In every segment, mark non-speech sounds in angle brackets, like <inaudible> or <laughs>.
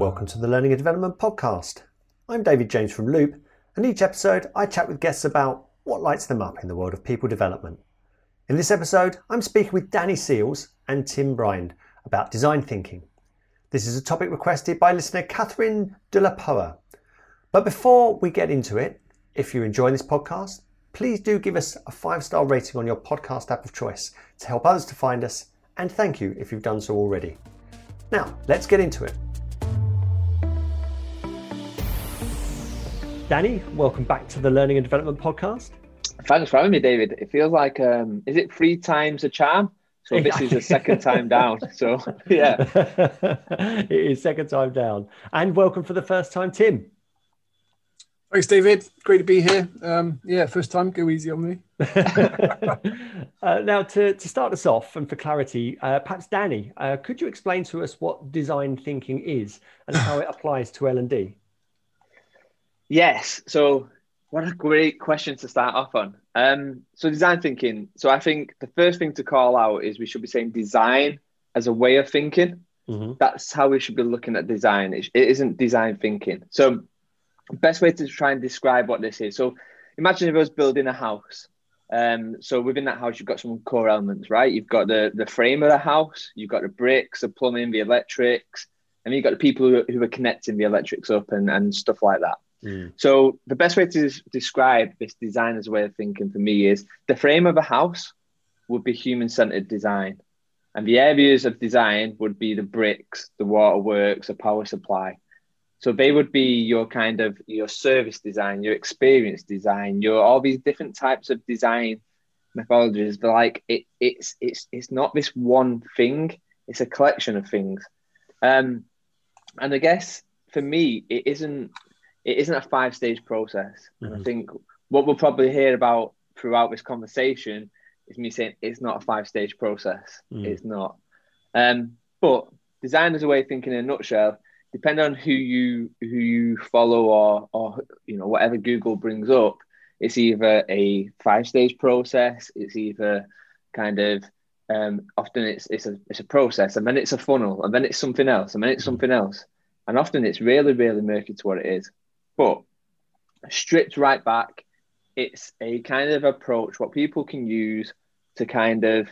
Welcome to the Learning and Development Podcast. I'm David James from Looop, and each episode I chat with guests about what lights them up in the world of people development. In this episode, I'm speaking with Danny Seals and Tim Brind about design thinking. This is a topic requested by listener Catherine de la Poa. But before we get into it, if you're enjoying this podcast, please do give us a five star rating on your podcast app of choice to help others to find us, and thank you if you've done so already. Now, let's get into it. Danny, welcome back to the Learning and Development Podcast. Thanks for having me, David. It feels like, um, is it three times a charm? So this is the second time down. So <laughs> yeah, <laughs> it is second time down. And welcome for the first time, Tim. Thanks, David. Great to be here. Um, yeah, first time. Go easy on me. <laughs> uh, now, to, to start us off, and for clarity, uh, perhaps Danny, uh, could you explain to us what design thinking is and how it applies to L and D? Yes. So, what a great question to start off on. Um, so, design thinking. So, I think the first thing to call out is we should be saying design as a way of thinking. Mm-hmm. That's how we should be looking at design. It, it isn't design thinking. So, best way to try and describe what this is. So, imagine if I was building a house. Um, so within that house, you've got some core elements, right? You've got the the frame of the house, you've got the bricks, the plumbing, the electrics, and you've got the people who, who are connecting the electrics up and, and stuff like that. Mm. So the best way to describe this designer's way of thinking for me is the frame of a house would be human-centered design, and the areas of design would be the bricks, the waterworks, the power supply. So they would be your kind of your service design, your experience design, your all these different types of design methodologies. But like it, it's it's it's not this one thing; it's a collection of things. Um, and I guess for me, it isn't it isn't a five stage process. Mm-hmm. And I think what we'll probably hear about throughout this conversation is me saying it's not a five stage process. Mm. It's not. Um, but design is a way of thinking in a nutshell. Depending on who you who you follow or or you know whatever Google brings up, it's either a five stage process. It's either kind of um, often it's it's a it's a process, and then it's a funnel, and then it's something else, and then it's mm. something else, and often it's really really murky to what it is. But stripped right back, it's a kind of approach what people can use to kind of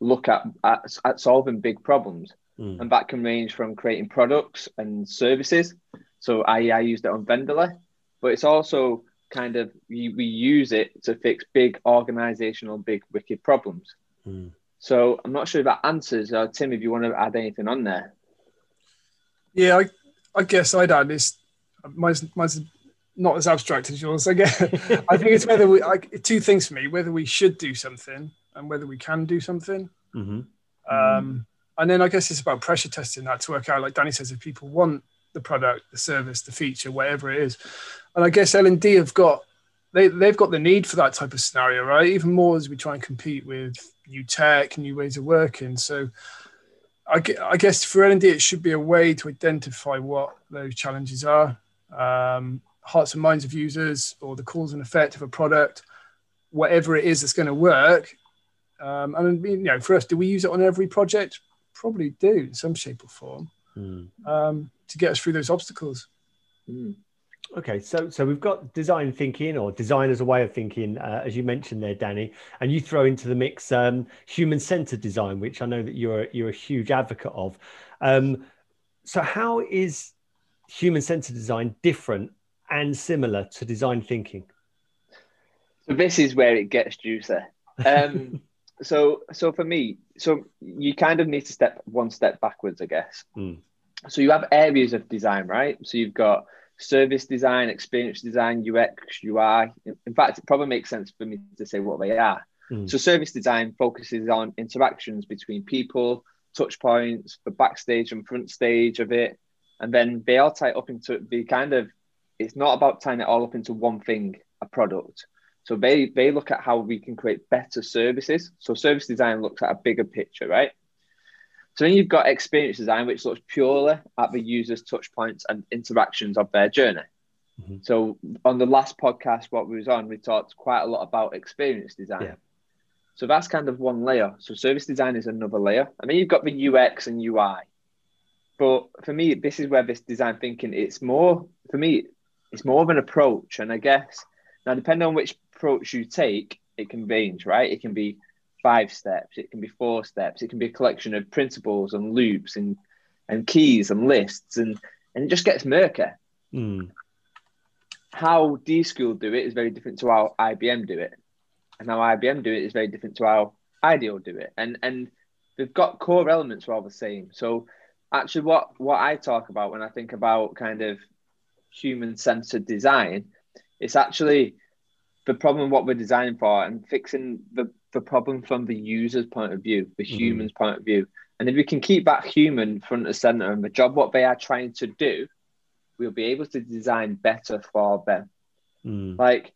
look at at, at solving big problems. Mm. And that can range from creating products and services. So I, I used it on Vendela, but it's also kind of we, we use it to fix big organizational, big wicked problems. Mm. So I'm not sure if that answers. Uh, Tim, if you want to add anything on there. Yeah, I, I guess I'd add this mine's, mine's not as abstract as yours. I guess I think it's whether we like two things for me: whether we should do something and whether we can do something. Mm-hmm. Um, and then I guess it's about pressure testing that to work out, like Danny says, if people want the product, the service, the feature, whatever it is. And I guess L and D have got they they've got the need for that type of scenario, right? Even more as we try and compete with new tech, new ways of working. So I, guess for L and D, it should be a way to identify what those challenges are um, hearts and minds of users or the cause and effect of a product, whatever it is that's going to work. Um, I mean, you know, for us, do we use it on every project? Probably do in some shape or form mm. um, to get us through those obstacles. Mm. Okay, so so we've got design thinking or design as a way of thinking, uh, as you mentioned there, Danny, and you throw into the mix um, human-centered design, which I know that you're you're a huge advocate of. Um, so how is human centered design different and similar to design thinking? So this is where it gets juicy. Um, <laughs> so so for me, so you kind of need to step one step backwards, I guess. Mm. So you have areas of design, right? So you've got service design, experience design, UX, UI. In fact, it probably makes sense for me to say what they are. Mm. So service design focuses on interactions between people, touch points, the backstage and front stage of it, and then they all tie up into the kind of it's not about tying it all up into one thing a product. So they they look at how we can create better services. So service design looks at a bigger picture right? So then you've got experience design which looks purely at the user's touch points and interactions of their journey. Mm-hmm. so on the last podcast what we was on we talked quite a lot about experience design. Yeah. so that's kind of one layer. So service design is another layer. And then you've got the ux and ui but for me, this is where this design thinking it's more for me. It's more of an approach, and I guess now depending on which approach you take, it can range, right? It can be five steps, it can be four steps, it can be a collection of principles and loops and and keys and lists, and and it just gets murky. Mm. How D School do it is very different to how IBM do it, and how IBM do it is very different to how IDEO do it, and and they've got core elements are all the same. So actually, what what I talk about when I think about kind of human centered design, it's actually the problem what we're designing for and fixing the, the problem from the user's point of view, the mm-hmm. human's point of view. And if we can keep that human front and center and the job what they are trying to do, we'll be able to design better for them. Mm. Like,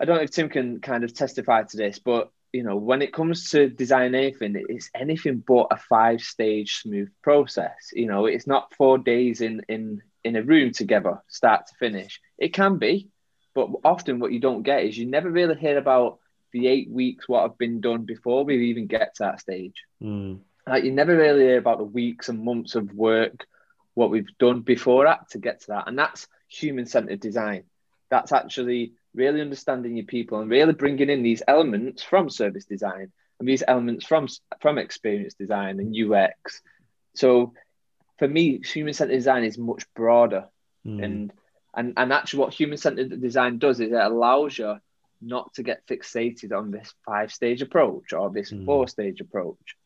I don't know if Tim can kind of testify to this, but you know, when it comes to design anything, it's anything but a five stage smooth process. You know, it's not four days in in in a room together, start to finish. It can be, but often what you don't get is you never really hear about the eight weeks what have been done before we even get to that stage. Mm. Like you never really hear about the weeks and months of work what we've done before that to get to that, and that's human centered design. That's actually really understanding your people and really bringing in these elements from service design and these elements from from experience design and UX. So for me, human centered design is much broader, mm. and and and actually, what human centered design does is it allows you not to get fixated on this five stage approach or this mm. four stage approach.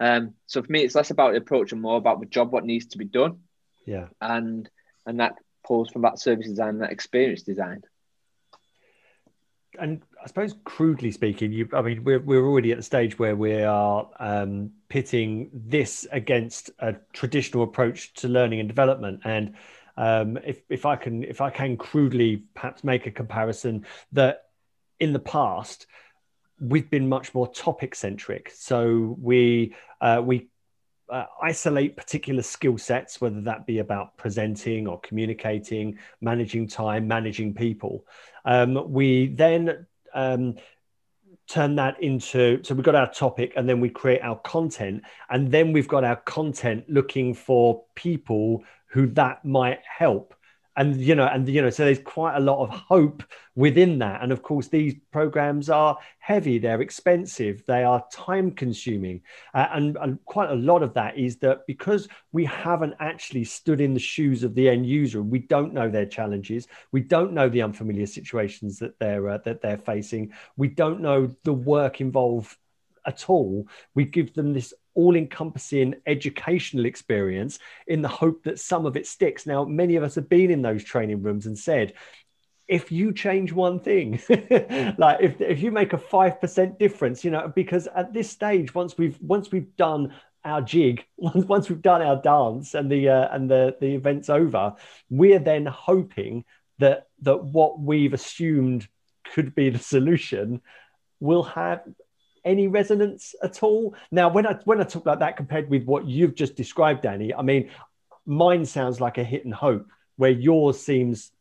Um, so for me, it's less about the approach and more about the job, what needs to be done. Yeah, and and that pulls from that service design, that experience design and I suppose crudely speaking, you I mean we're we're already at the stage where we are um, pitting this against a traditional approach to learning and development. And um, if if I can if I can crudely perhaps make a comparison that in the past we've been much more topic centric. So we uh, we uh, isolate particular skill sets, whether that be about presenting or communicating, managing time, managing people. Um, we then um, turn that into so we've got our topic and then we create our content and then we've got our content looking for people who that might help and you know and you know so there's quite a lot of hope within that. And of course these programs are heavy they're expensive they are time consuming. Uh, and, and, quite a lot of that is that because we haven't actually stood in the shoes of the end user we don't know their challenges we don't know the unfamiliar situations that they're uh, that they're facing we don't know the work involved at all we give them this all encompassing educational experience in the hope that some of it sticks. Now, many of us have been in those training rooms and said, if you change one thing, <laughs> like if, if you make a 5% difference, you know, because at this stage, once we've, once we've done our jig, <laughs> once we've done our dance and the, uh, and the, the event's over, we're then hoping that, that what we've assumed could be the solution will have any resonance at all? Now, when I when I talk like that compared with what you've just described, Danny, I mean, mine sounds like a hit and hope, where yours seems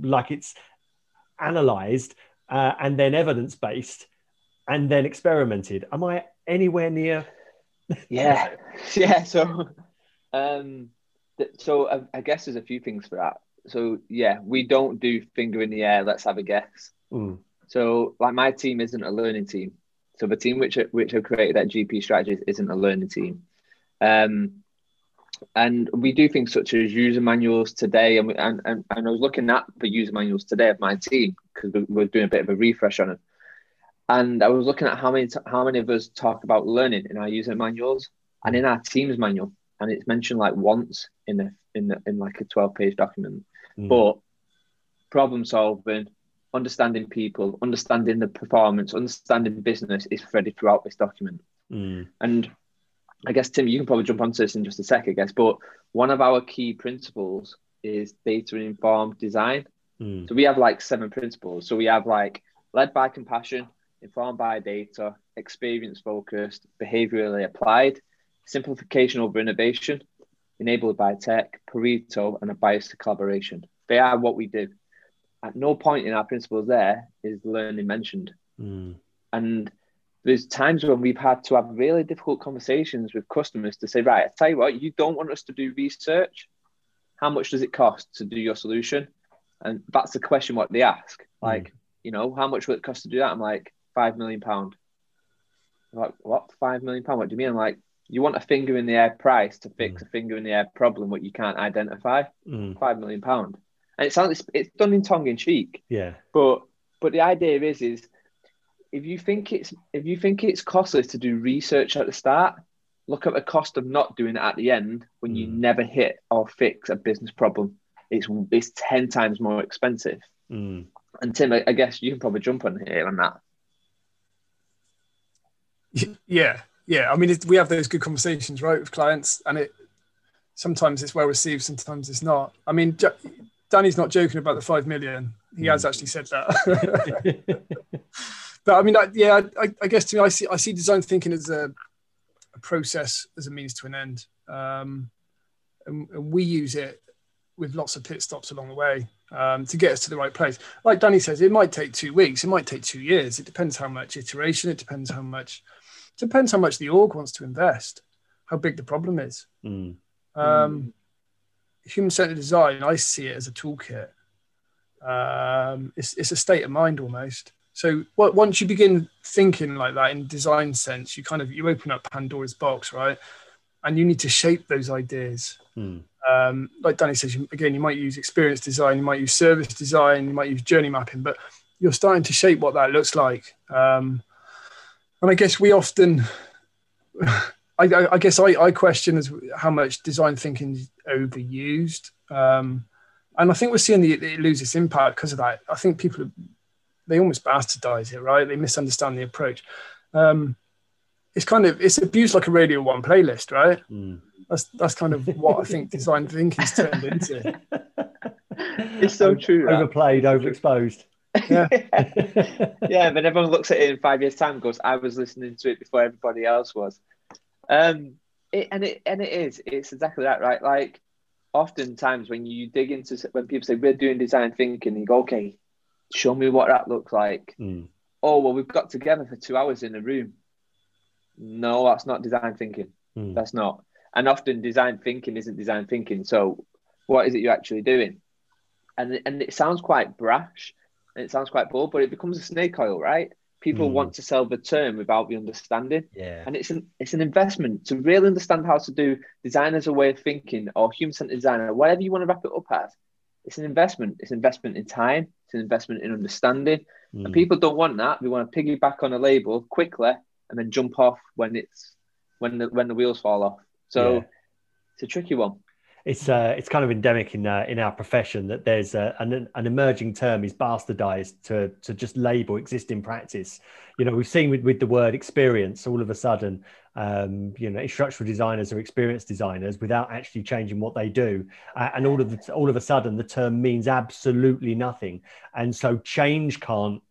like it's analyzed uh, and then evidence based and then experimented. Am I anywhere near? yeah, <laughs> <laughs> yeah. So, um, so I, I, guess there's a few things for that. So yeah, we don't do finger in the air. Let's have a guess. Mm. So like my team isn't a learning team. So the team which which have created that GP strategy isn't a learning team. Um, and we do things such as user manuals today, and, we, and, and, and I was looking at the user manuals today of my team because we were doing a bit of a refresh on it. And I was looking at how many how many of us talk about learning in our user manuals and in our team's manual, and it's mentioned like once in the in the in like a twelve page document. Mm. But problem solving, understanding people, understanding the performance, understanding business is threaded throughout this document. Mm. And I guess Tim, you can probably jump onto this in just a sec, I guess. But one of our key principles is data informed design. Mm. So we have like seven principles. So we have like led by compassion, informed by data, experience focused, behaviorally applied, simplification over innovation, enabled by tech, Pareto, and a bias to collaboration. They are what we do at no point in our principles there is learning mentioned. Mm. And there's times when we've had to have really difficult conversations with customers to say, right, I tell you what, you don't want us to do research. How much does it cost to do your solution? And that's the question what they ask. Hmm. Like, mm. you know, how much will it cost to do that? I'm like, five million pound. Like, what? Five million pound? What do you mean? I'm like, you want a finger in the air price to fix mm. a finger in the air problem what you can't identify. Mm. Five million pound. And it sounds it's done in tongue in cheek. Yeah. But but the idea is is if you think it's if you think it's costly to do research at the start, look at the cost of not doing it at the end when you mm. never hit or fix a business problem. It's it's ten times more expensive. Mm. And Tim, I, I guess you can probably jump on here on that. Yeah, yeah. I mean, we have those good conversations, right, with clients, and it sometimes it's well received, sometimes it's not. I mean, Danny's not joking about the five million. He mm. has actually said that. <laughs> but I mean, I, yeah, I, I, guess to me, I see I see design thinking as a, a process as a means to an end, um, and, and, we use it with lots of pit stops along the way um, to get us to the right place. Like Danny says, it might take two weeks, it might take two years. It depends how much iteration. It depends how much depends how much the org wants to invest, how big the problem is. Mm. Um, human centered design, I see it as a toolkit. Um, it's, it's a state of mind almost. So what, once you begin thinking like that in design sense, you kind of you open up Pandora's box, right? And you need to shape those ideas. Mm. Um, like Danny says, you, again, you might use experience design, you might use service design, you might use journey mapping, but you're starting to shape what that looks like. Um, and I guess we often, <laughs> I, I, guess I, I question as how much design thinking is overused. Um, and I think we're seeing the, it lose its impact because of that. I think people, they almost bastardize it, right? They misunderstand the approach. Um, it's kind of, it's abused like a Radio 1 playlist, right? Mm. That's, that's kind of what I think design thinking's turned into. <laughs> It's so true. Overplayed, overexposed. Yeah. <laughs> yeah, but everyone looks at it in five years' time goes, I was listening to it before everybody else was. Um, it, and it and it is. It's exactly that, right? Like oftentimes when you dig into when people say we're doing design thinking, you go, okay, show me what that looks like. Mm. Oh well, we've got together for two hours in a room. No, that's not design thinking. Mm. That's not. And often design thinking isn't design thinking. So what is it you're actually doing? And and it sounds quite brash, and it sounds quite bold, but it becomes a snake oil, right? People mm. want to sell the term without the understanding. Yeah. And it's an it's an investment to really understand how to do design as a way of thinking or human centered design or whatever you want to wrap it up as. It's an investment. It's an investment in time. It's an investment in understanding. Mm. And people don't want that. They want to piggyback on a label quickly and then jump off when it's when the when the wheels fall off. So yeah. it's a tricky one it's uh, it's kind of endemic in uh, in our profession that there's a, an, an emerging term is bastardized to to just label existing practice. You know, we've seen with, with the word experience all of a sudden, um, you know, instructional designers are experienced designers without actually changing what they do, uh, and all of the, all of a sudden the term means absolutely nothing, and so change can't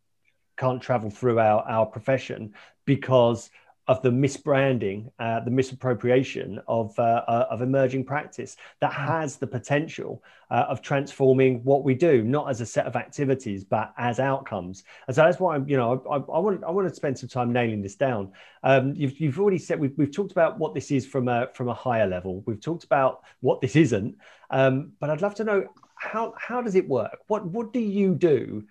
can't travel through our our profession because of the misbranding, uh, the misappropriation of, uh, uh, of emerging practice that hmm. has the potential uh, of transforming what we do, not as a set of activities, but as outcomes. And so that's why I'm, you know, I, I, want I want to spend some time nailing this down. Um, you've, you've already said we've, we've talked about what this is from a from a higher level. We've talked about what this isn't, um, but I'd love to know how how does it work? What what do you do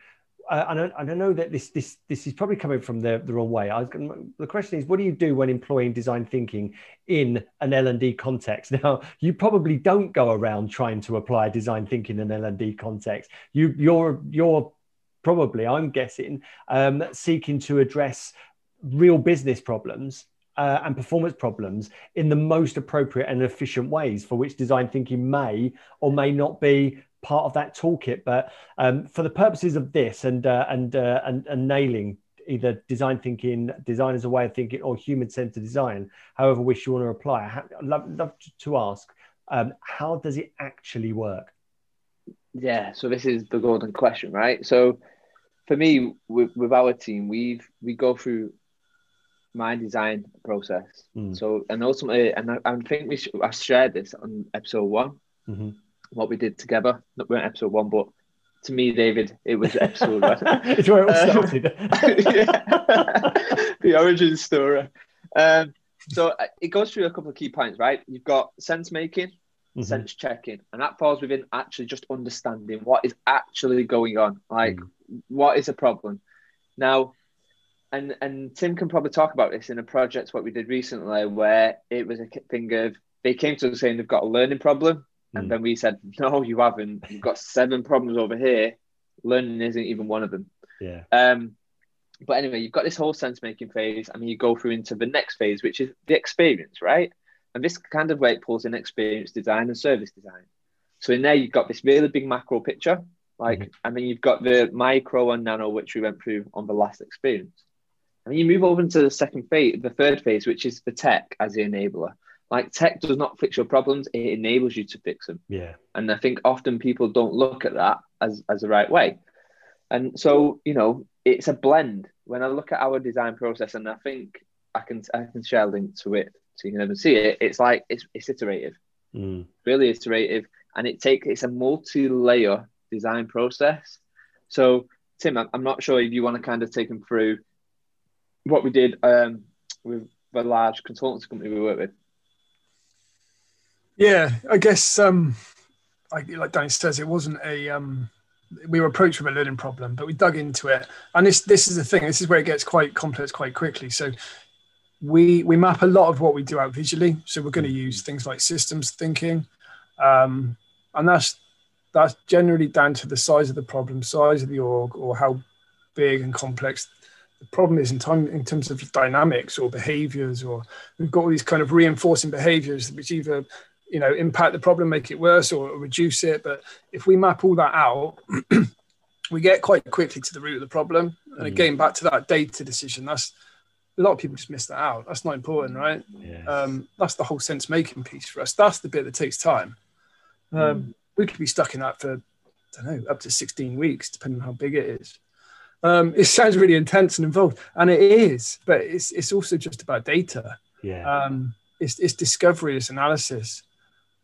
uh, and, I, and I know that this this this is probably coming from the, the wrong way. I, the question is, what do you do when employing design thinking in an L and D context? <laughs> Now, you probably don't go around trying to apply design thinking in an L and D context. You you're you're probably, I'm guessing, um, seeking to address real business problems uh, and performance problems in the most appropriate and efficient ways for which design thinking may or may not be part of that toolkit. But um, for the purposes of this and uh, and, uh, and and nailing either design thinking, design as a way of thinking, or human centered design, however wish you want to apply, I'd love, love to ask, um, how does it actually work? Yeah, so this is the golden question, right? So for me, with, with our team, we've we go through my design process. Mm. So and ultimately, and I, I think we should, I shared this on episode one. Mm-hmm what we did together. Not weren't episode one, but to me, David, it was episode one. <laughs> it's where it all started. <laughs> <laughs> the origin story. Um, so uh, it goes through a couple of key points, right? You've got sense making, mm-hmm. sense checking, and that falls within actually just understanding what is actually going on. Like, mm. what is a problem? Now, and and Tim can probably talk about this in a project what we did recently, where it was a thing of they came to us saying they've got a learning problem, and mm. then we said, <laughs> no, you haven't. You've got seven problems over here. Learning isn't even one of them. Yeah. Um, but anyway, you've got this whole sense making phase, and then you go through into the next phase, which is the experience, right? And this kind of way it pulls in experience design and service design. So in there, you've got this really big macro picture, like, mm-hmm. and then you've got the micro and nano, which we went through on the last experience. And then you move over into the second phase, the third phase, which is the tech as the enabler. Like tech does not fix your problems; it enables you to fix them. Yeah. And I think often people don't look at that as as the right way. And so, you know, it's a blend. When I look at our design process, and I think I can I can share a link to it so you can even see it. It's like it's, it's iterative, mm. really iterative, and it takes it's a multi-layer design process. So, Tim, I'm not sure if you want to kind of take them through what we did um, with the large consultancy company we work with. Yeah, I guess um, like, like Danny says, it wasn't a um, we were approached with a learning problem, but we dug into it. And this this is the thing. This is where it gets quite complex quite quickly. So we we map a lot of what we do out visually. So we're going to use things like systems thinking, um, and that's that's generally down to the size of the problem, size of the org, or how big and complex the problem is in time in terms of dynamics or behaviors. Or we've got all these kind of reinforcing behaviors which either you know impact the problem make it worse or reduce it. But if we map all that out <clears throat> we get quite quickly to the root of the problem. And mm. again back to that data decision that's a lot of people just miss that out. That's not important right? Yeah. um, that's the whole sense making piece for us. That's the bit that takes time. Um, mm. we could be stuck in that for i don't know up to 16 weeks depending on how big it is. Um, it sounds really intense and involved and it is but it's, it's also just about data. Yeah. Um, it's, it's discovery it's analysis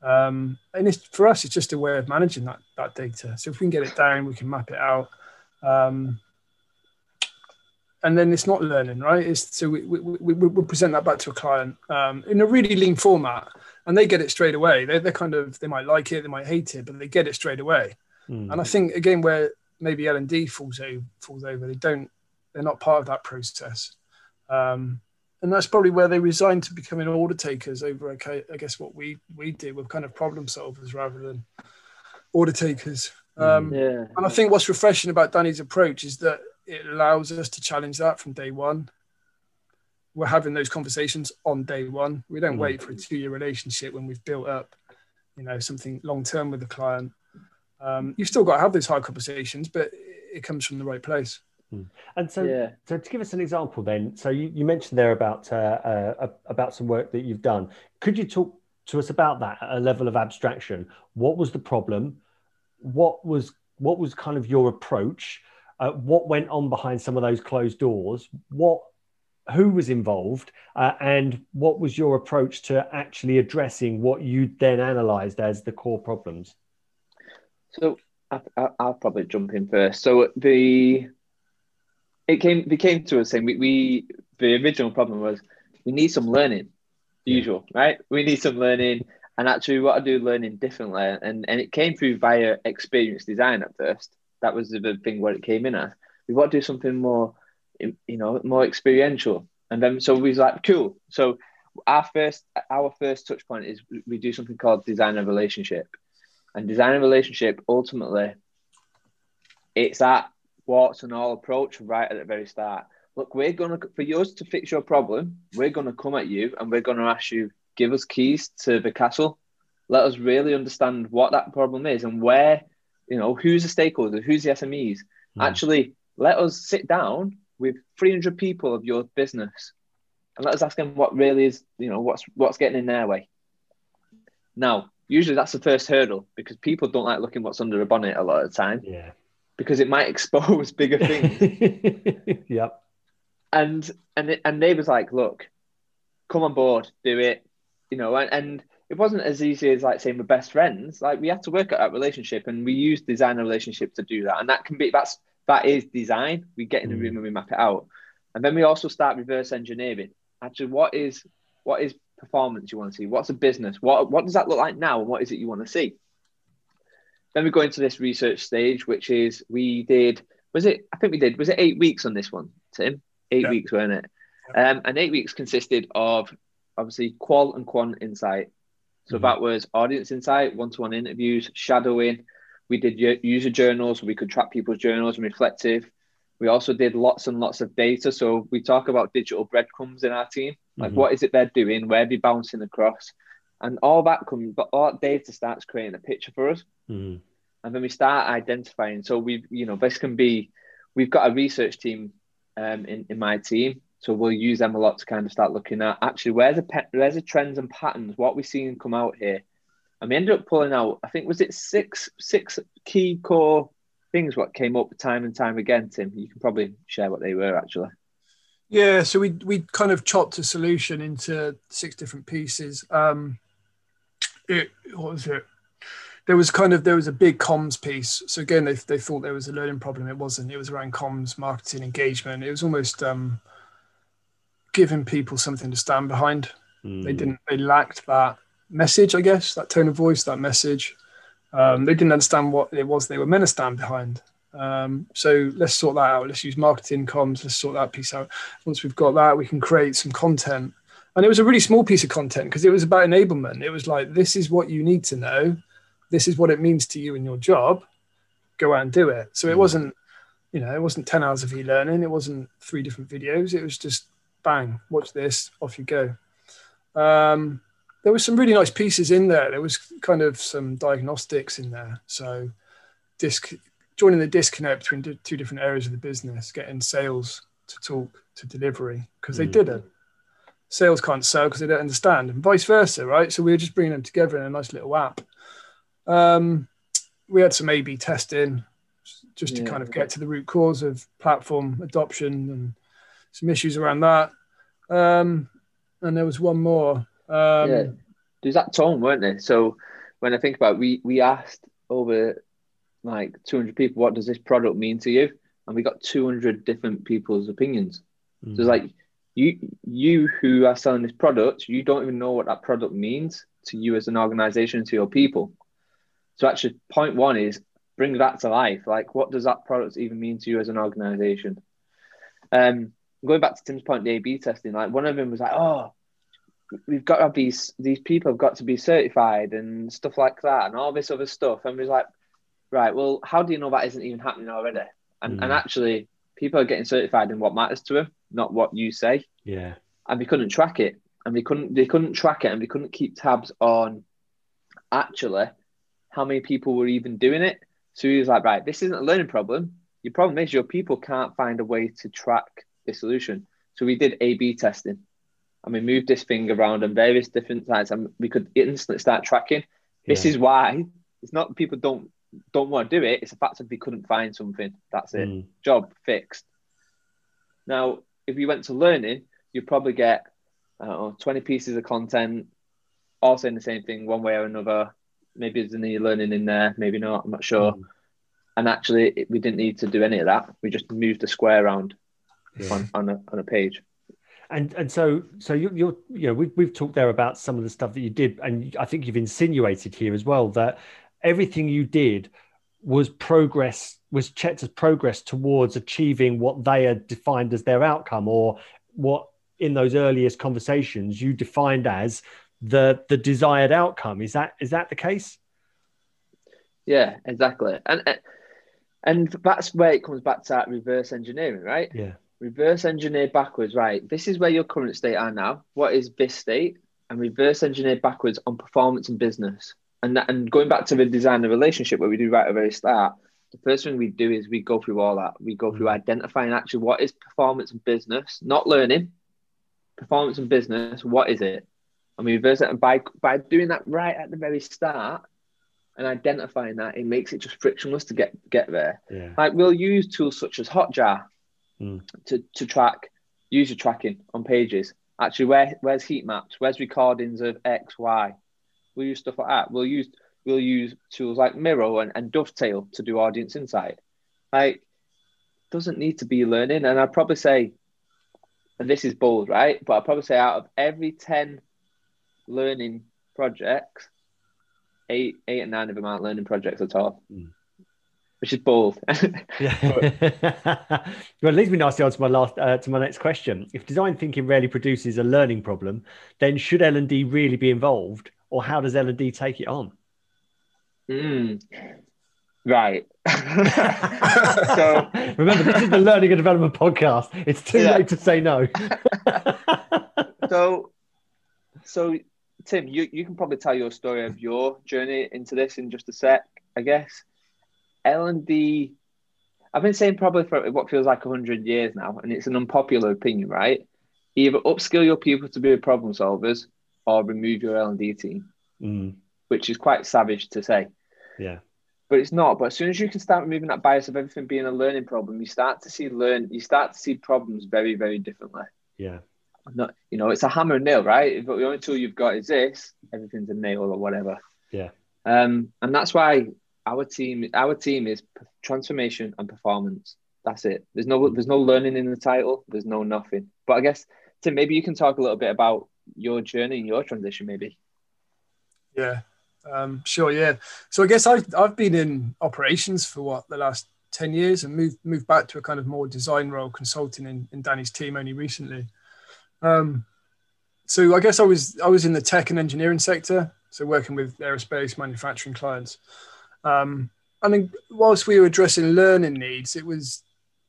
um, and it's, for us, it's just a way of managing that, that data. So if we can get it down, we can map it out. Um, and then it's not learning, right? It's, so we, we, we, we present that back to a client um, in a really lean format and they get it straight away. They're, they're kind of, they might like it, they might hate it, but they get it straight away. Mm. And I think, again, where maybe L&D falls over, falls over, they don't, they're not part of that process. Um, and that's probably where they resigned to becoming order takers over okay i guess what we we do we're kind of problem solvers rather than order takers um, yeah. and i think what's refreshing about danny's approach is that it allows us to challenge that from day one we're having those conversations on day one we don't mm. wait for a two-year relationship when we've built up you know something long term with the client um, you've still got to have those hard conversations but it comes from the right place. And so, yeah. so to give us an example, then, so you, you mentioned there about uh, uh, about some work that you've done. Could you talk to us about that at a level of abstraction? What was the problem? What was what was kind of your approach? Uh, what went on behind some of those closed doors? What who was involved, uh, and what was your approach to actually addressing what you then analysed as the core problems? So I, will probably jump in first. So the it came they came to us saying we, we the original problem was we need some learning usual right? We need some learning. And actually what I do learning differently. And and it came through via experience design at first. That was the thing where it came in as. We want to do something more you know more experiential. And then so we was like cool. So our first our first touch point is we do something called design a relationship. And design a relationship ultimately it's that warts and all approach right at the very start. Look, we're gonna for yours to fix your problem, we're gonna come at you and we're gonna ask you, give us keys to the castle. Let us really understand what that problem is and where, you know, who's the stakeholder, who's the SMEs. Mm. Actually, let us sit down with 300 people of your business and let us ask them what really is, you know, what's what's getting in their way. Now, usually that's the first hurdle because people don't like looking what's under a bonnet a lot of the time. Yeah because it might <laughs> expose bigger things. <laughs> yep. And and it, and neighbours like, look, come on board, do it, you know. And, and it wasn't as easy as like saying we're best friends. Like we had to work at that relationship, and we use design a relationship to do that. And that can be that's that is design. We get in the room mm. and we map it out, and then we also start reverse engineering. Actually, what is what is performance you want to see? What's a business? What what does that look like now, and what is it you want to see? Then we go into this research stage, which is we did was it? I think we did was it eight weeks on this one, Tim? Eight yeah. weeks, weren't it? Um, and eight weeks consisted of obviously qual and quant insight. So mm-hmm. that was audience insight, one-to-one interviews, shadowing. We did user journals. We could track people's journals and reflective. We also did lots and lots of data. So we talk about digital breadcrumbs in our team. Like mm-hmm. what is it they're doing? Where are they bouncing across? And all that comes, but all that data starts creating a picture for us. Mm-hmm. And then we start identifying. So we, you know, this can be, we've got a research team um, in, in my team so we'll use them a lot to kind of start looking at actually where's the pe- where's the trends and patterns, what we're seeing come out here. And we ended up pulling out, I think was it six six key core things what came up time and time again, Tim. You can probably share what they were actually. Yeah, so we we kind of chopped a solution into six different pieces. Um, it what was it? There was kind of there was a big comms piece. So again, they they thought there was a learning problem. It wasn't. It was around comms, marketing, engagement. It was almost um, giving people something to stand behind. Mm. They hmm. didn't. They lacked that message, I guess, that tone of voice, that message. Um, they didn't understand what it was they were meant to stand behind. Um, so let's sort that out. Let's use marketing comms. Let's sort that piece out. Once we've got that, we can create some content. And it was a really small piece of content because it was about enablement. It was like, this is what you need to know. This is what it means to you in your job. Go out and do it. So it hmm. wasn't, you know, it wasn't 10 hours of e-learning. It wasn't three different videos. It was just bang, watch this, off you go. Um, there were some really nice pieces in there. There was kind of some diagnostics in there. So, disc, joining the disconnect between two different areas of the business, getting sales to talk to delivery because they mm. didn't. Sales can't sell because they don't understand, and vice versa, right? So we were just bringing them together in a nice little app. Um, we had some A/B testing just yeah. to kind of get to the root cause of platform adoption and some issues around that. Um, and there was one more. Um, yeah, there's that tone, weren't there? So when I think about it, we we asked over like 200 people, what does this product mean to you? And we got 200 different people's opinions. Mm. So it's like you you who are selling this product, you don't even know what that product means to you as an organization, to your people. So actually, point one is bring that to life. Like, what does that product even mean to you as an organization? Um, going back to Tim's point, the A/B testing, like one of them was like, "Oh, we've got to have these these people have got to be certified and stuff like that, and all this other stuff." And we was like, "Right, well, how do you know that isn't even happening already?" And mm. and actually, people are getting certified in what matters to them, not what you say. Yeah. And we couldn't track it, and we couldn't they couldn't track it, and we couldn't keep tabs on actually how many people were even doing it. So he was like, "Right, this isn't a learning problem. Your problem is your people can't find a way to track the solution. So we did A/B testing, and we moved this thing around on various different sites, and we could instantly start tracking. Yeah. This is why it's not people don't don't want to do it. It's the fact that they couldn't find something. That's it. Mm. Job fixed. Now, if you went to learning, you'd probably get know, 20 pieces of content, all saying the same thing one way or another. Maybe there's any learning in there, maybe not. I'm not sure. Mm. And actually, we didn't need to do any of that. We just moved the square around yeah. on, on, a, on a page. And and so so you, you're you know we've we've talked there about some of the stuff that you did, and I think you've insinuated here as well that everything you did was progress was checked as progress towards achieving what they had defined as their outcome or what in those earliest conversations you defined as the the desired outcome is that is that the case yeah exactly and and that's where it comes back to that reverse engineering right yeah reverse engineer backwards, right? This is where your current state are now. What is this state? And reverse engineer backwards on performance and business. And that, and going back to the design the relationship where we do right at the very start, the first thing we do is we go through all that. We go through mm. identifying actually what is performance and business, not learning. Performance and business, what is it? And we reverse it. And by by doing that right at the very start, and identifying that, it makes it just frictionless to get get there. Yeah. Like we'll use tools such as Hotjar mm. to, to track user tracking on pages. Actually, where where's heat maps? Where's recordings of X, Y? We'll use stuff like that. We'll use we'll use tools like Miro and, and Dovetail to do audience insight. Like, doesn't need to be learning. And I'd probably say, and this is bold, right? But I'd probably say out of every 10 learning projects, eight, eight and nine of them aren't learning projects at all. Mm. Which is bold. <laughs> <laughs> well, it leads me nicely on to my last uh, to my next question. If design thinking rarely produces a learning problem, then should L and D really be involved, or how does L and D take it on? Mm. Right. <laughs> <laughs> so remember, this is the learning and development podcast. It's too yeah. late to say no. <laughs> so, so Tim, you, you can probably tell your story of your journey into this in just a sec, I guess. L and D. I've been saying probably for what feels like hundred years now, and it's an unpopular opinion, right? Either upskill your people to be problem solvers, or remove your L and D team. Mm which is quite savage to say. Yeah. But it's not. But as soon as you can start removing that bias of everything being a learning problem, you start to see learn. You start to see problems very, very differently. Yeah. Not, you know, it's a hammer and nail, right? If the only tool you've got is this, everything's a nail or whatever. Yeah. Um, and that's why our team, our team is transformation and performance. That's it. There's no, there's no learning in the title. There's no nothing. But I guess Tim, maybe you can talk a little bit about your journey and your transition, maybe. Yeah. Um, sure, yeah. So I guess I've, I've been in operations for what the last 10 years and moved moved back to a kind of more design role consulting in, in Danny's team only recently. Um, so I guess I was I was in the tech and engineering sector, so working with aerospace manufacturing clients. Um, and then whilst we were addressing learning needs, it was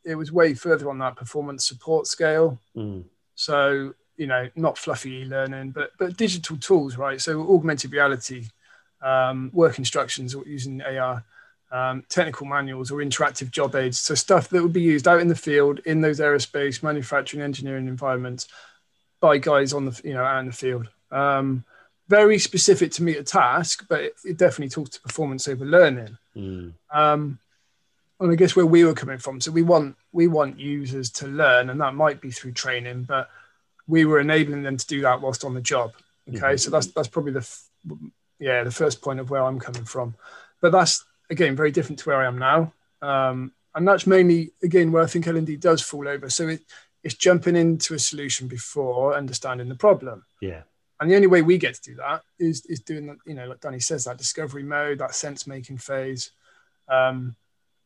it was way further on that performance support scale. Mm. So you know, not fluffy e-learning, but but digital tools, right? So augmented reality, um, work instructions using AR, um, technical manuals or interactive job aids. So stuff that would be used out in the field in those aerospace, manufacturing, engineering environments by guys on the you know out in the field. Um, very specific to meet a task, but it, it definitely talks to performance over learning. Mm. Um, and I guess where we were coming from, so we want we want users to learn, and that might be through training, but we were enabling them to do that whilst on the job. Okay, mm-hmm. so that's that's probably the yeah the first point of where I'm coming from, but that's again very different to where I am now, um, and that's mainly again where I think L&D does fall over. So it, it's jumping into a solution before understanding the problem. Yeah. And the only way we get to do that is is doing that, you know, like Danny says, that discovery mode, that sense making phase. Um,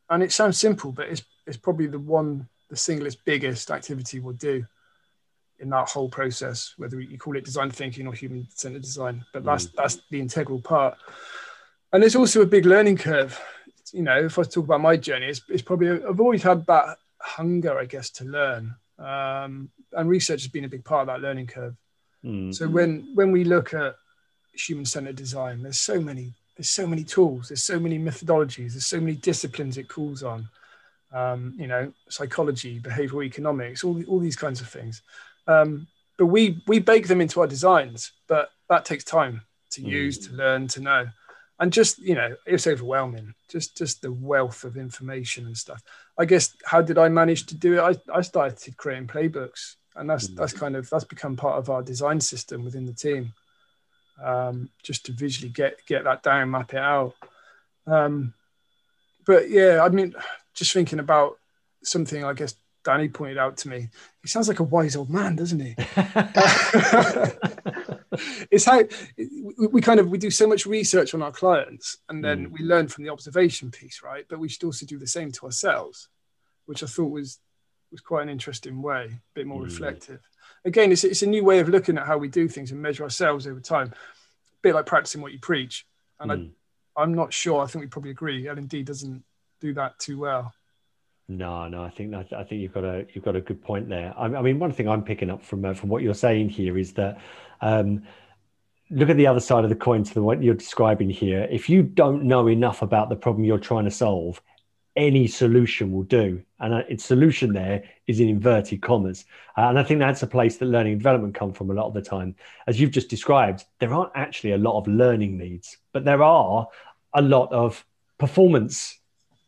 and it sounds simple, but it's it's probably the one, the singlest biggest activity we'll do in that whole process, whether you call it design thinking or human centered design. But that's mm. that's the integral part. And there's also a big learning curve. You know, if I talk about my journey, it's, it's probably I've always had that hunger, I guess, to learn. Um, and research has been a big part of that learning curve. Mm. So when when we look at human centered design, there's so many there's so many tools, there's so many methodologies, there's so many disciplines it calls on. Um, you know, psychology, behavioral economics, all, all these kinds of things. Um, but we we bake them into our designs, but that takes time to mm. use, to learn, to know, and just you know it's overwhelming. Just just the wealth of information and stuff. I guess how did I manage to do it? I, I started creating playbooks, and that's mm. that's kind of that's become part of our design system within the team. Um, just to visually get get that down, map it out. Um, but yeah, I mean, just thinking about something I guess Danny pointed out to me. He sounds like a wise old man, doesn't he? <laughs> <laughs> it's how we kind of we do so much research on our clients, and then mm. we learn from the observation piece, right? But we should also do the same to ourselves, which I thought was was quite an interesting way, a bit more mm. reflective. Again, it's it's a new way of looking at how we do things and measure ourselves over time. A bit like practicing what you preach, and mm. I, I'm not sure. I think we probably agree. L and D doesn't do that too well. No, no, I think that I think you've got a you've got a good point there. I, I mean, one thing I'm picking up from uh, from what you're saying here is that um, look at the other side of the coin to the what you're describing here. If you don't know enough about the problem you're trying to solve, any solution will do. And uh, its solution there is in inverted commas. Uh, and I think that's a place that learning and development come from a lot of the time. As you've just described, there aren't actually a lot of learning needs, but there are a lot of performance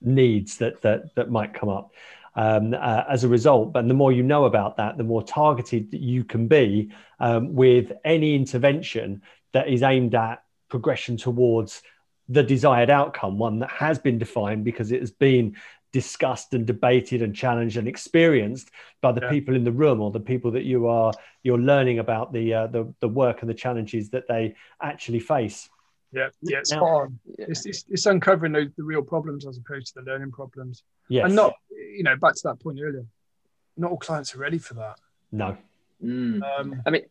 needs that that that might come up um, uh, as a result. But the more you know about that, the more targeted you can be um, with any intervention that is aimed at progression towards the desired outcome, one that has been defined because it has been discussed and debated and challenged and experienced by the yeah. people in the room or the people that you are you're learning about the uh, the, the work and the challenges that they actually face. Yeah, yeah, it's now, Yeah. It's, it's, it's, uncovering those, the real problems as opposed to the learning problems. Yes. And not, you know, back to that point earlier, not all clients are ready for that. No. Mm. Um, I mean,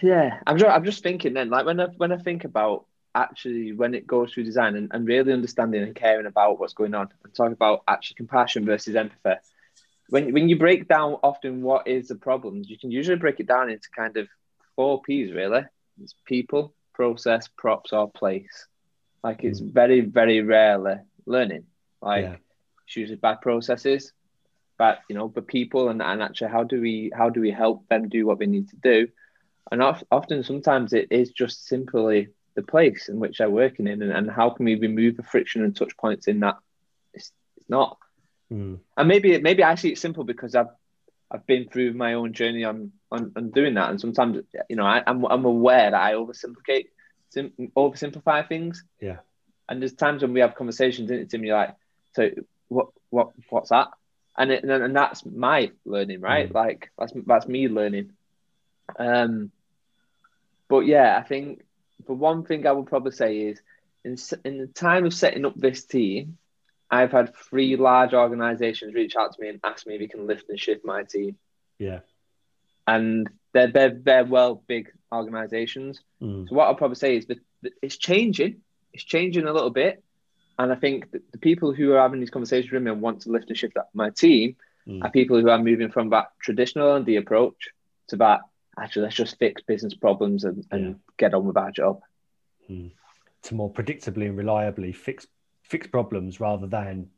yeah, I'm just, I'm just thinking then, like when I, when I think about actually when it goes through design and, and really understanding and caring about what's going on and talking about actually compassion versus empathy. When, when you break down often what is the problems, you can usually break it down into kind of four P's really. It's people, process, props, or place. Like it's mm. very, very rarely learning. Like yeah. it's usually bad processes, but you know, but people and, and actually how do we how do we help them do what they need to do? And often sometimes it is just simply the place in which they're working in and, and how can we remove the friction and touch points in that it's, it's not mm. and maybe maybe i see it simple because i've i've been through my own journey on on, on doing that. And sometimes you know I, am I'm, I'm aware that i oversimplify sim, oversimplify things. Yeah. And there's times when we have conversations in it Tim? You're like so what what what's that? And it, and that's my learning right? Mm. like that's that's me learning. Um but yeah i think the one thing I would probably say is in, in the time of setting up this team, I've had three large organizations reach out to me and ask me if we can lift and shift my team. Yeah. And they're, they're, they're well big organizations. Mm. So what I'll probably say is that it's changing. It's changing a little bit. And I think the people who are having these conversations with me and want to lift and shift my team mm. are people who are moving from that traditional and the approach to that actually let's just fix business problems and, and yeah. get on with our job. Hmm. To more predictably and reliably fix fix problems rather than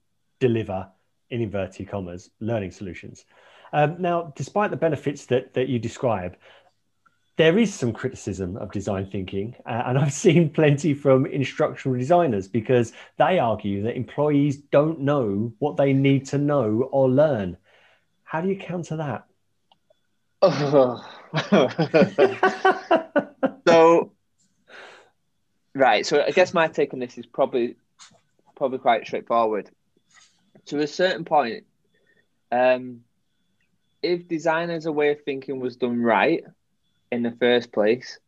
deliver in inverted commas learning solutions. Um, now, despite the benefits that that you describe, there is some criticism of design thinking, uh, and <laughs> I've seen plenty from instructional designers because they argue that employees don't know what they need to know or learn. How do you counter that? <laughs> so, right. So I guess my take on this is probably probably quite straightforward. To a certain point, um, if designers' a way of thinking was done right in the first place,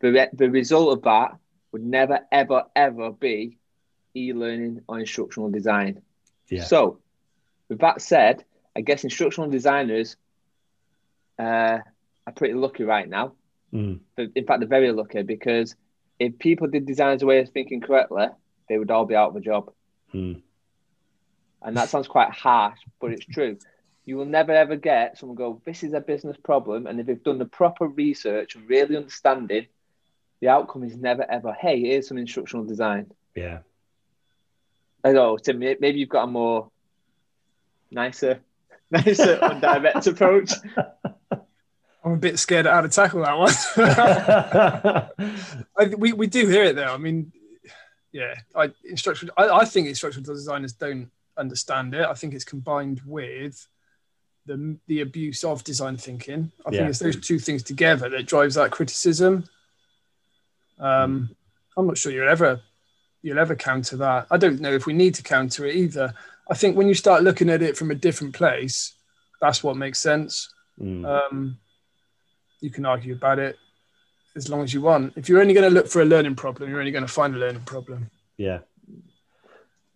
the the result of that would never, ever, ever be e-learning or instructional design. Yeah. So, with that said, I guess instructional designers uh, are pretty lucky right now. Mm. In fact, they're very lucky because if people did designers' way of thinking correctly, they would all be out of a job. Mm. And that sounds quite harsh, but it's true. You will never ever get someone go, This is a business problem. And if they've done the proper research and really understanding, the outcome is never ever, Hey, here's some instructional design. Yeah. I know, Tim, maybe you've got a more nicer, <laughs> nicer, undirect <laughs> approach. I'm a bit scared how to tackle that one. <laughs> I, we, we do hear it though. I mean, yeah, I instructional. I, I think instructional designers don't understand it. I think it's combined with the the abuse of design thinking. I yeah. think it's those two things together that drives that criticism. Um, I'm not sure you'll ever you'll ever counter that. I don't know if we need to counter it either. I think when you start looking at it from a different place, that's what makes sense. Mm. Um, you can argue about it as long as you want. If you're only going to look for a learning problem, you're only going to find a learning problem. Yeah.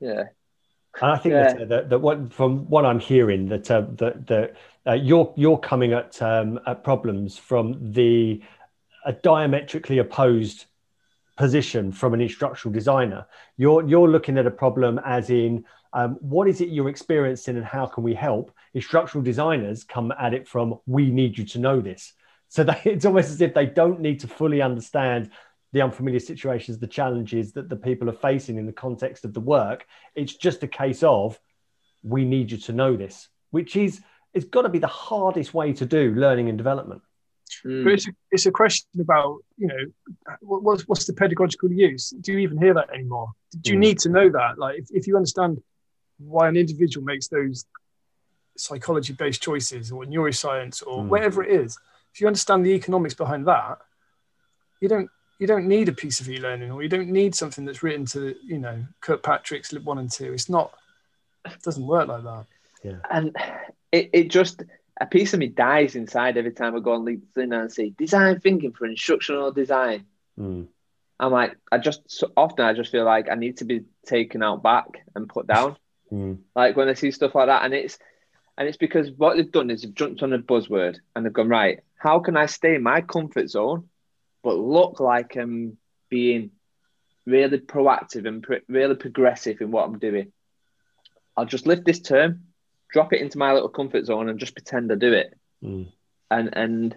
Yeah. And I think yeah. that, that, that, what from what I'm hearing that uh, that, that uh, you're you're coming at um, at problems from the a diametrically opposed position from an instructional designer. You're you're looking at a problem as in um, what is it you're experiencing and how can we help? Instructional designers come at it from we need you to know this. So they, <laughs> it's almost as if they don't need to fully understand the unfamiliar situations, the challenges that the people are facing in the context of the work. It's just a case of we need you to know this, which is it's got to be the hardest way to do learning and development. Mm. But it's a, it's a question about you know what's what's the pedagogical use? Do you even hear that anymore? Do you mm. need to know that? Like if, if you understand why an individual makes those psychology based choices or neuroscience or mm. whatever it is, if you understand the economics behind that, you don't you don't need a piece of e-learning or you don't need something that's written to you know Kirkpatrick's lip one and two. It's not. It doesn't work like that. Yeah. And it, it just a piece of me dies inside every time I go on LinkedIn and say design thinking for instructional design. Mm. I'm like, I just so often I just feel like I need to be taken out back and put down. mm. Like when I see stuff like that, and it's and it's because what they've done is they've jumped on a buzzword and they've gone right. How can I stay in my comfort zone, but look like I'm being really proactive and pre- really progressive in what I'm doing? I'll just lift this term, drop it into my little comfort zone, and just pretend I do it. Mm. And and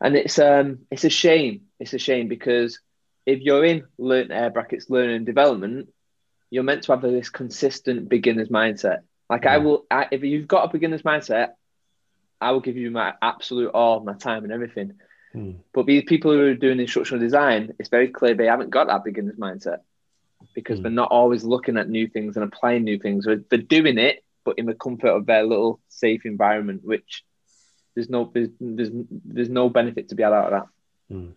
and it's um it's a shame. It's a shame because if you're in learn air brackets learning and development, you're meant to have this consistent beginner's mindset. Like mm. I will, I, if you've got a beginner's mindset, I will give you my absolute all, my time and everything. Mm. But these people who are doing instructional design, it's very clear they haven't got that beginner's mindset because mm. they're not always looking at new things and applying new things. They're doing it, but in the comfort of their little safe environment, which there's no there's there's, there's no benefit to be had out of that. Mm.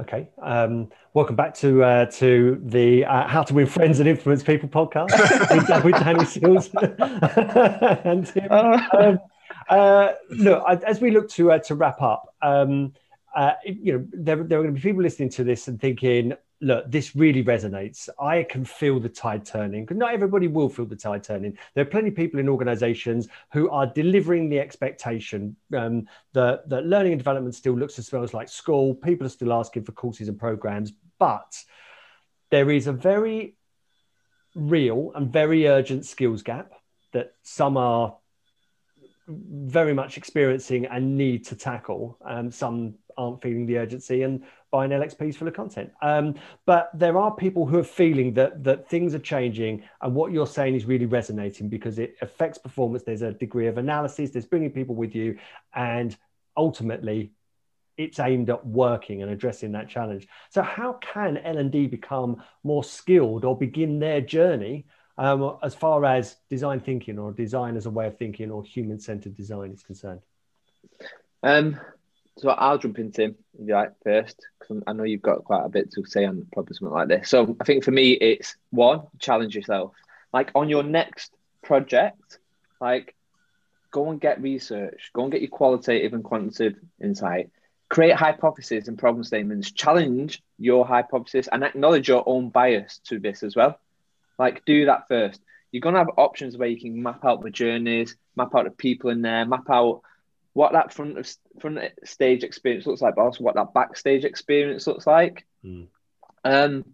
Okay. Um, welcome back to uh, to the uh, How to Win Friends and Influence People podcast <laughs> with, with Danny Seals <laughs> and Tim. Uh. Um, uh, look, as we look to uh, to wrap up, um, uh, you know, there, there are going to be people listening to this and thinking, look, this really resonates. I can feel the tide turning because not everybody will feel the tide turning. There are plenty of people in organizations who are delivering the expectation um, that, that learning and development still looks and smells like school. People are still asking for courses and programs, but there is a very real and very urgent skills gap that some are very much experiencing and need to tackle. Um, some aren't feeling the urgency and buying LXPs full of content. Um, but there are people who are feeling that that things are changing and what you're saying is really resonating because it affects performance. There's a degree of analysis, there's bringing people with you, and ultimately it's aimed at working and addressing that challenge. So how can L&D become more skilled or begin their journey um, as far as design thinking or design as a way of thinking or human-centered design is concerned? Um, so I'll jump into him if you like first, because I know you've got quite a bit to say on probably something like this. So I think for me, it's one, challenge yourself. Like on your next project, like go and get research, go and get your qualitative and quantitative insight, create hypotheses and problem statements, challenge your hypothesis and acknowledge your own bias to this as well. Like do that first. You're gonna have options where you can map out the journeys, map out the people in there, map out what that front of front stage experience looks like, but also what that backstage experience looks like. Mm. Um,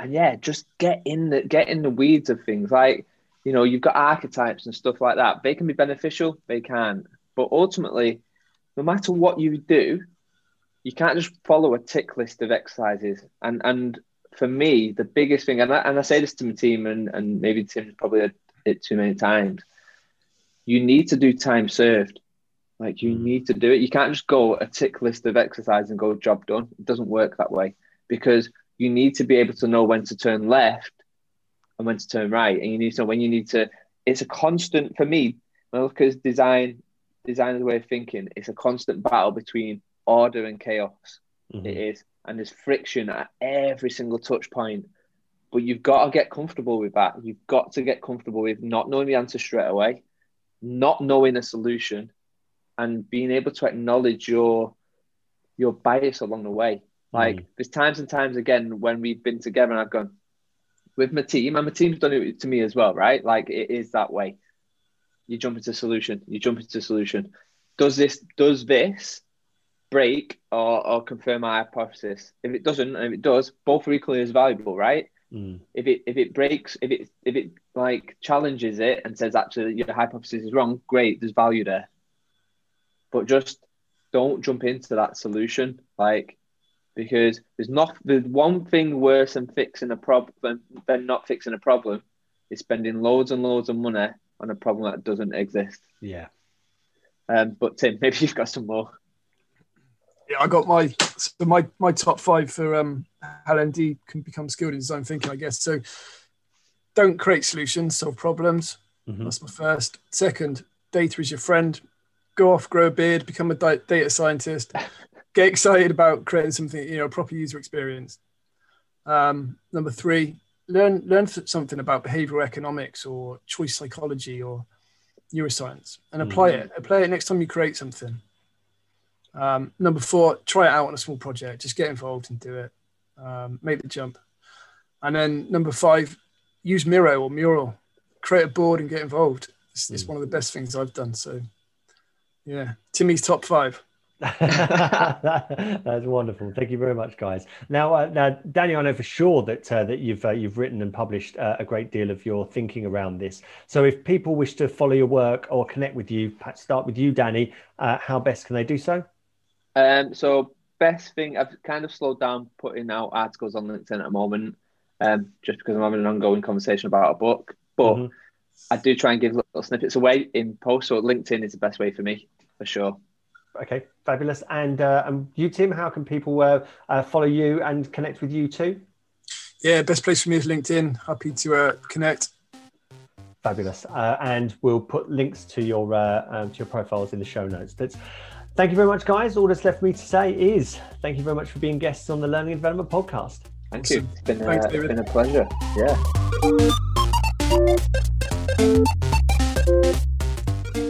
and yeah, just get in the get in the weeds of things. Like you know, you've got archetypes and stuff like that. They can be beneficial, they can, but ultimately, no matter what you do, you can't just follow a tick list of exercises. And and for me, the biggest thing, and I, and I say this to my team, and and maybe Tim's probably had it too many times. You need to do time served like you hmm. need to do it. You can't just go a tick list of exercise and go job done. It doesn't work that way because you need to be able to know when to turn left and when to turn right. And you need to know when you need to. It's a constant for me. When I look at design, designer's way of thinking, it's a constant battle between order and chaos. Mm-hmm. It is, and there's friction at every single touch point. But you've got to get comfortable with that. You've got to get comfortable with not knowing the answer straight away, not knowing a solution, and being able to acknowledge your your bias along the way. Like mm. there's times and times again when we've been together and I've gone with my team, and my team's done it to me as well, right? Like it is that way. You jump into solution, you jump into solution. Does this does this break or, or confirm my hypothesis? If it doesn't, and if it does, both are equally as valuable, right? Mm. If it if it breaks, if it if it like challenges it and says actually your hypothesis is wrong, great, there's value there but just don't jump into that solution. Like, because there's not there's one thing worse than fixing a problem than not fixing a problem is spending loads and loads of money on a problem that doesn't exist. Yeah. Um, but Tim, <laughs> maybe you've got some more. Yeah, I got my so my my top five for um how L&D can become skilled in design thinking, I guess. So don't create solutions, solve problems. Mm-hmm. That's my first. Second, data is your friend go off, grow a beard, become a data scientist. <laughs> get excited about creating something, you know, a proper user experience. Um, number three, learn learn something about behavioral economics or choice psychology or neuroscience and apply mm-hmm. it. Apply it next time you create something. Um, number four, try it out on a small project. Just get involved and do it. Um, make the jump. And then number five, use Miro or Mural. Create a board and get involved. It's, it's mm. one of the best things I've done. So, yeah, Timmy's top five. <laughs> That's wonderful. Thank you very much, guys. Now, uh, now, Danny, I know for sure that uh, that you've uh, you've written and published uh, a great deal of your thinking around this. So, if people wish to follow your work or connect with you, perhaps start with you, Danny. Uh, how best can they do so? Um, so, best thing I've kind of slowed down putting out articles on LinkedIn at the moment, um, just because I'm having an ongoing conversation about a book. But mm-hmm. I do try and give little snippets away in posts. So, LinkedIn is the best way for me for sure. Okay, fabulous. And uh, and you, Tim, how can people uh, uh, follow you and connect with you too? Yeah, best place for me is LinkedIn. Happy to uh, connect. Fabulous. Uh, and we'll put links to your uh, um, to your profiles in the show notes. That's. Thank you very much, guys. All that's left for me to say is thank you very much for being guests on the Learning and Development Podcast. Thank you. It's been, Thanks, it's been a pleasure. Yeah.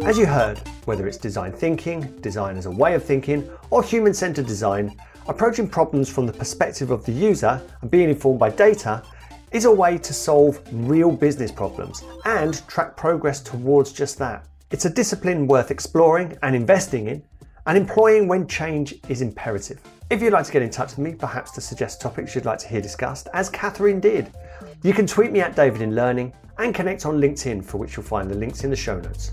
As you heard, whether it's design thinking, design as a way of thinking, or human centered design, approaching problems from the perspective of the user and being informed by data is a way to solve real business problems and track progress towards just that. It's a discipline worth exploring and investing in, and employing when change is imperative. If you'd like to get in touch with me, perhaps to suggest topics you'd like to hear discussed, as Catherine did, you can tweet me at David in Learning and connect on LinkedIn, for which you'll find the links in the show notes